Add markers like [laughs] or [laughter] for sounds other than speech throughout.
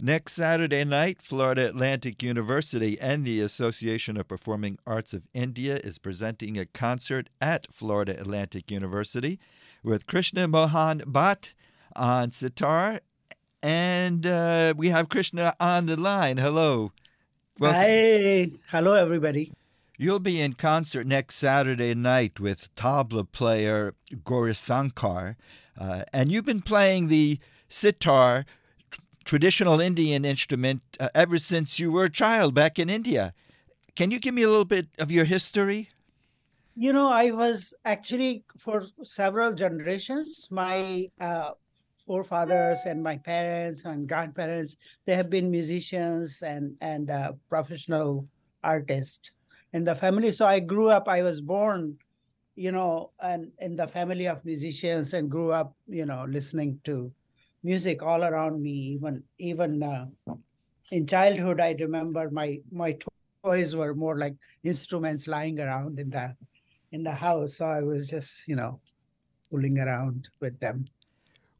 Next Saturday night, Florida Atlantic University and the Association of Performing Arts of India is presenting a concert at Florida Atlantic University with Krishna Mohan Bhatt on sitar. And uh, we have Krishna on the line. Hello. Welcome. Hi. Hello, everybody. You'll be in concert next Saturday night with tabla player Gaurisankar. Uh, and you've been playing the sitar traditional Indian instrument uh, ever since you were a child back in India. Can you give me a little bit of your history? You know, I was actually for several generations, my uh, forefathers and my parents and grandparents, they have been musicians and, and uh, professional artists in the family. So I grew up, I was born, you know, and in the family of musicians and grew up, you know, listening to music all around me. Even even uh, in childhood, I remember my my toys were more like instruments lying around in the in the house. So I was just you know fooling around with them.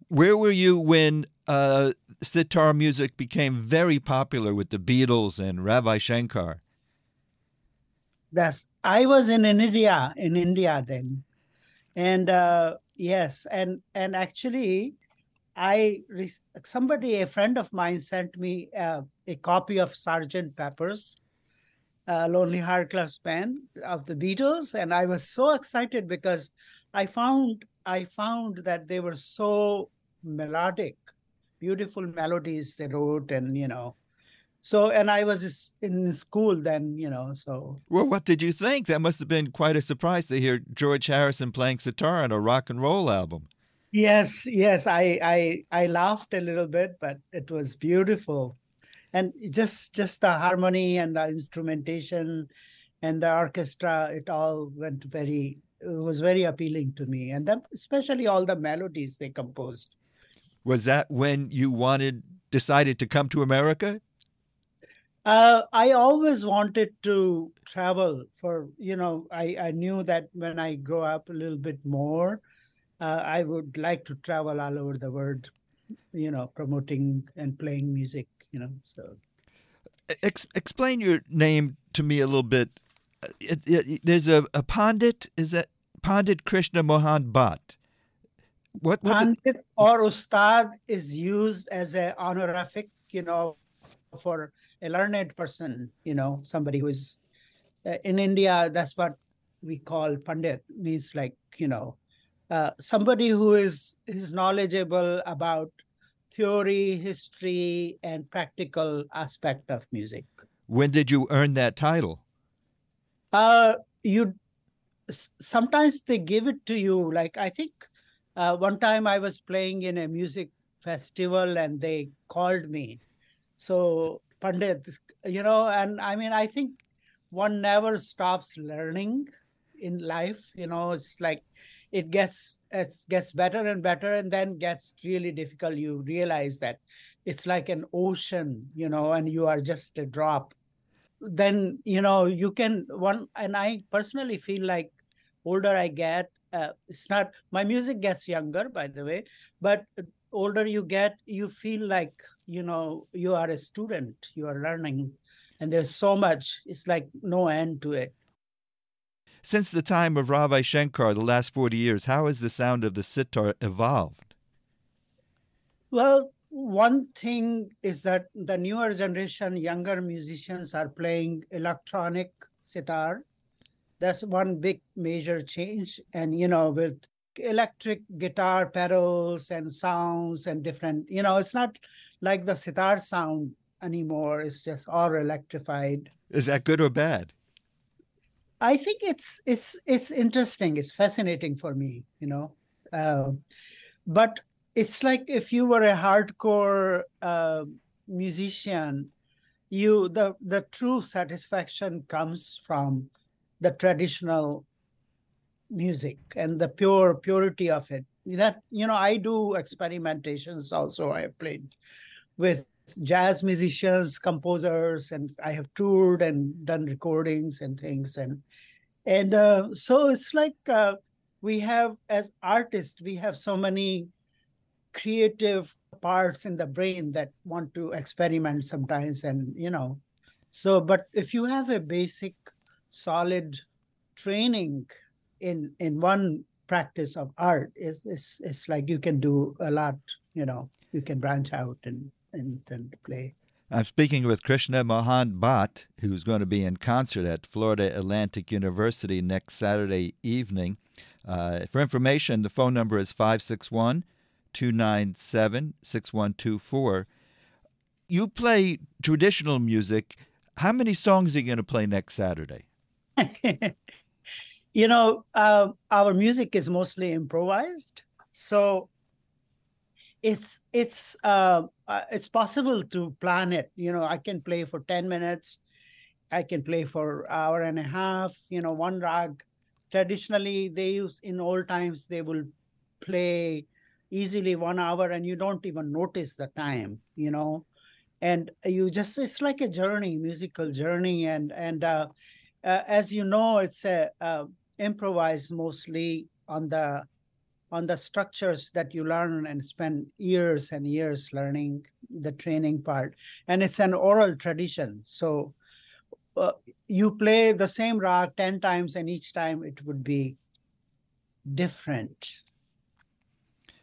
Where were you when uh, sitar music became very popular with the Beatles and Ravi Shankar? That's I was in India in India then, and uh, yes, and and actually I somebody a friend of mine sent me uh, a copy of Sergeant Pepper's uh, Lonely Heart Club Band of the Beatles, and I was so excited because I found I found that they were so melodic, beautiful melodies they wrote, and you know, so and I was in school then, you know. So well, what did you think? That must have been quite a surprise to hear George Harrison playing sitar on a rock and roll album. Yes, yes, I I I laughed a little bit, but it was beautiful, and just just the harmony and the instrumentation, and the orchestra, it all went very. It was very appealing to me, and then especially all the melodies they composed. Was that when you wanted decided to come to America? Uh, I always wanted to travel for you know I I knew that when I grow up a little bit more uh, I would like to travel all over the world, you know, promoting and playing music, you know. So, Ex- explain your name to me a little bit. It, it, there's a, a Pandit. Is that Pandit Krishna Mohan Bhatt? What, what Pandit did... or Ustad is used as an honorific, you know, for a learned person, you know, somebody who is uh, in India. That's what we call Pandit. Means like you know uh, somebody who is is knowledgeable about theory, history, and practical aspect of music. When did you earn that title? Uh, you sometimes they give it to you. Like I think uh, one time I was playing in a music festival and they called me. So Pandit, you know, and I mean I think one never stops learning in life. You know, it's like it gets it gets better and better and then gets really difficult. You realize that it's like an ocean you know and you are just a drop. Then you know you can one and i personally feel like older i get uh, it's not my music gets younger by the way but older you get you feel like you know you are a student you are learning and there's so much it's like no end to it since the time of Ravi Shankar, the last 40 years, how has the sound of the sitar evolved? Well, one thing is that the newer generation, younger musicians are playing electronic sitar. That's one big major change. And, you know, with electric guitar pedals and sounds and different, you know, it's not like the sitar sound anymore. It's just all electrified. Is that good or bad? I think it's it's it's interesting. It's fascinating for me, you know. Uh, but it's like if you were a hardcore uh, musician, you the the true satisfaction comes from the traditional music and the pure purity of it. That you know, I do experimentations also. I played with jazz musicians, composers, and I have toured and done recordings and things. And and uh, so it's like uh, we have, as artists, we have so many creative parts in the brain that want to experiment sometimes and you know so but if you have a basic solid training in in one practice of art it's, it's it's like you can do a lot you know you can branch out and and, and play I'm speaking with Krishna Mohan Bhatt, who's going to be in concert at Florida Atlantic University next Saturday evening. Uh, for information, the phone number is 561 297 6124. You play traditional music. How many songs are you going to play next Saturday? [laughs] you know, uh, our music is mostly improvised. So it's it's uh, uh, it's possible to plan it. You know i can play for 10 minutes. I can play for hour and a half. You know one rag. Traditionally they use in old times they will play easily one hour and you don't even notice the time you know? And you just it's like a journey musical journey. And and uh, uh, as you know it's a uh, improvised mostly on the on the structures that you learn and spend years and years learning the training part. And it's an oral tradition. So uh, you play the same rag 10 times and each time it would be different.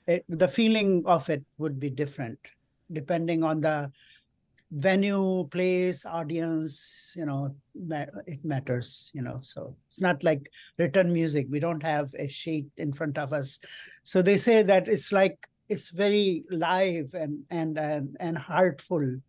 It, the feeling of it would be different depending on the venue place audience you know it matters you know so it's not like written music. We don't have a sheet in front of us. So they say that it's like it's very live and and and, and heartful.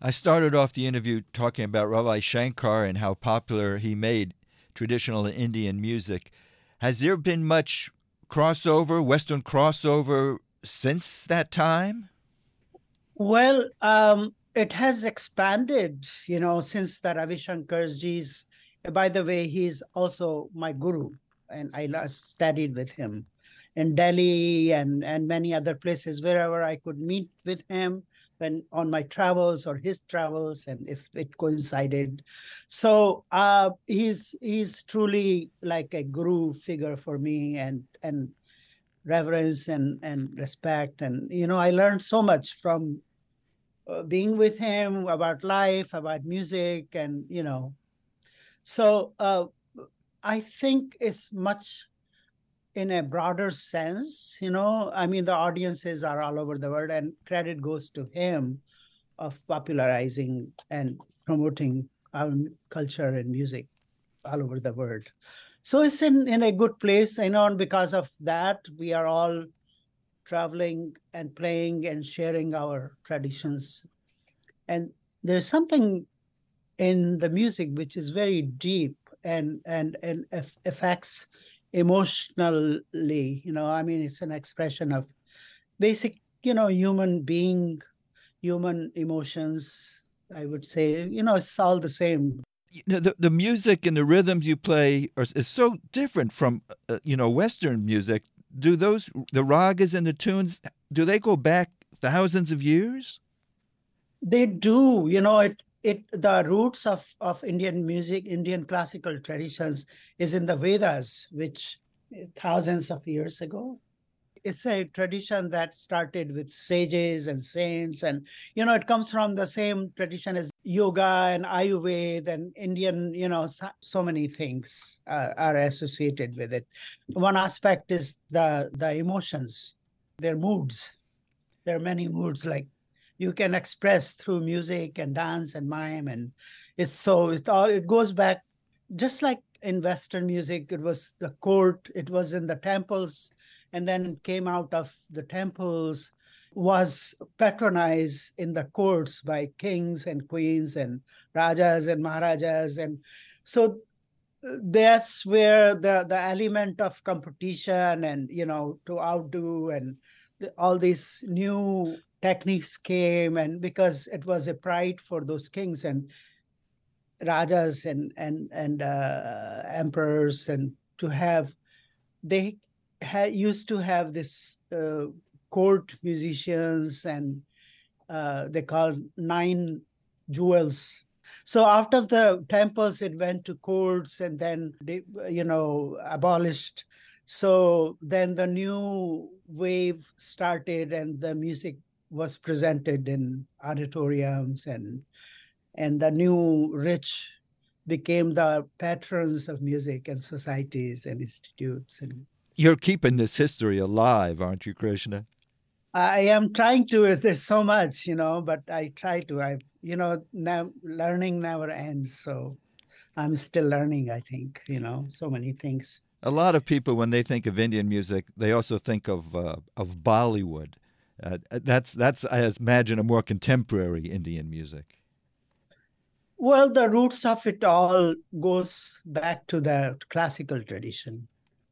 I started off the interview talking about ravi shankar and how popular he made traditional indian music. Has there been much crossover western crossover since that time? Well um it has expanded, you know, since the Ravi Shankarji's. By the way, he's also my guru, and I studied with him in Delhi and and many other places wherever I could meet with him when on my travels or his travels and if it coincided so uh he's he's truly like a guru figure for me and and reverence and and respect and you know i learned so much from being with him about life, about music, and you know. So uh, I think it's much in a broader sense, you know. I mean, the audiences are all over the world, and credit goes to him of popularizing and promoting our culture and music all over the world. So it's in, in a good place, you know, and because of that, we are all traveling and playing and sharing our traditions. And there's something in the music which is very deep and and and affects emotionally. You know, I mean, it's an expression of basic, you know, human being, human emotions. I would say, you know, it's all the same you know, the, the music and the rhythms you play are, is so different from uh, you know western music do those the ragas and the tunes do they go back thousands of years? They do. You know, it it the roots of of Indian music, Indian classical traditions, is in the Vedas, which thousands of years ago. It's a tradition that started with sages and saints, and you know, it comes from the same tradition as yoga and Ayurveda and Indian, you know, so, so many things are, are, associated with it. One aspect is the the emotions, their moods. There are many moods like you can express through music and dance and mime, and it's so it all it goes back just like in Western music. It was the court, it was in the temples, and then came out of the temples was patronized in the courts by kings and queens and rajas and maharajas. And so uh, that's where the the element of competition and you know to outdo and all these new techniques came. And because it was a pride for those kings and rajas and and and uh, emperors and to have they had used to have this uh, court musicians and uh, they called nine jewels. So after the temples it went to courts and then they you know abolished. So then the new wave started and the music was presented in auditoriums and and the new rich became the patrons of music and societies and institutes and you're keeping this history alive aren't you krishna? I am trying to there's so much you know but i try to i you know now learning never ends so i'm still learning i think you know so many things. A lot of people when they think of indian music they also think of uh, of bollywood. Uh, that's that's i imagine a more contemporary indian music. Well, the roots of it all goes back to the classical tradition.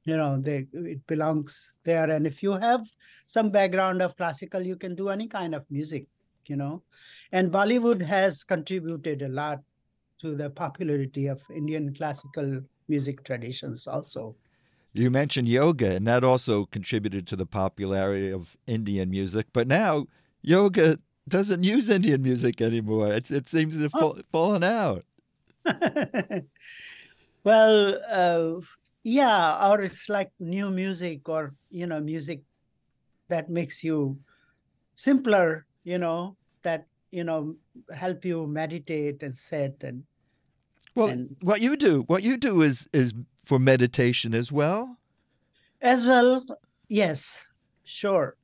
You know, they it belongs there. And if you have some background of classical, you can do any kind of music, you know. And Bollywood has contributed a lot to the popularity of Indian classical music traditions also. You mentioned yoga, and that also contributed to the popularity of Indian music. But now yoga doesn't use Indian music anymore. It's, it seems to have oh. fallen out. [laughs] well, uh, yeah, or it's like new music or, you know, music that makes you simpler, you know, that, you know, help you meditate and sit and. Well, and, what you do, what you do is is for meditation as well. As well, yes, sure.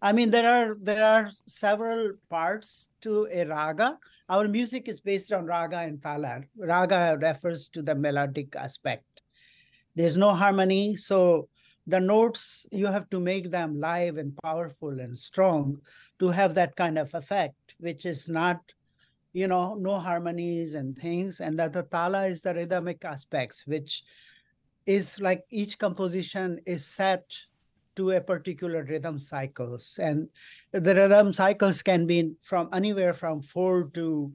I mean, there are there are several parts to a raga. Our music is based on raga and tala. Raga refers to the melodic aspect. There's no harmony, so the notes you have to make them live and powerful and strong to have that kind of effect, which is not, you know, no harmonies and things. And that the tala is the rhythmic aspects, which is like each composition is set to a particular rhythm cycles and the rhythm cycles can be from anywhere from 4 to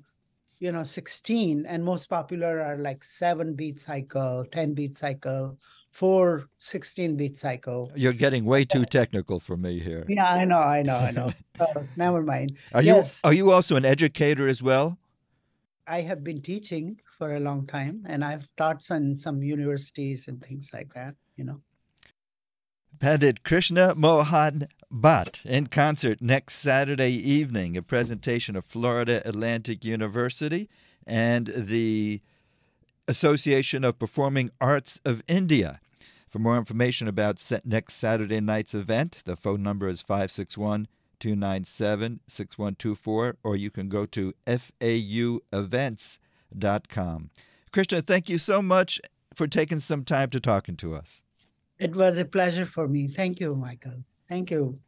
you know 16 and most popular are like 7 beat cycle 10 beat cycle 4 16 beat cycle. You're getting way too technical for me here. Yeah i know i know i know. [laughs] Uh, never mind. Are yes. you are you also an educator as well? I have been teaching for a long time and i've taught in some universities and things like that you know Pandit Krishna Mohan Bhatt in concert next Saturday evening, a presentation of Florida Atlantic University and the Association of Performing Arts of India. For more information about next Saturday night's event, the phone number is 561 297 6124, or you can go to fauevents.com. Krishna, thank you so much for taking some time to talking to us. It was a pleasure for me. Thank you, Michael. Thank you.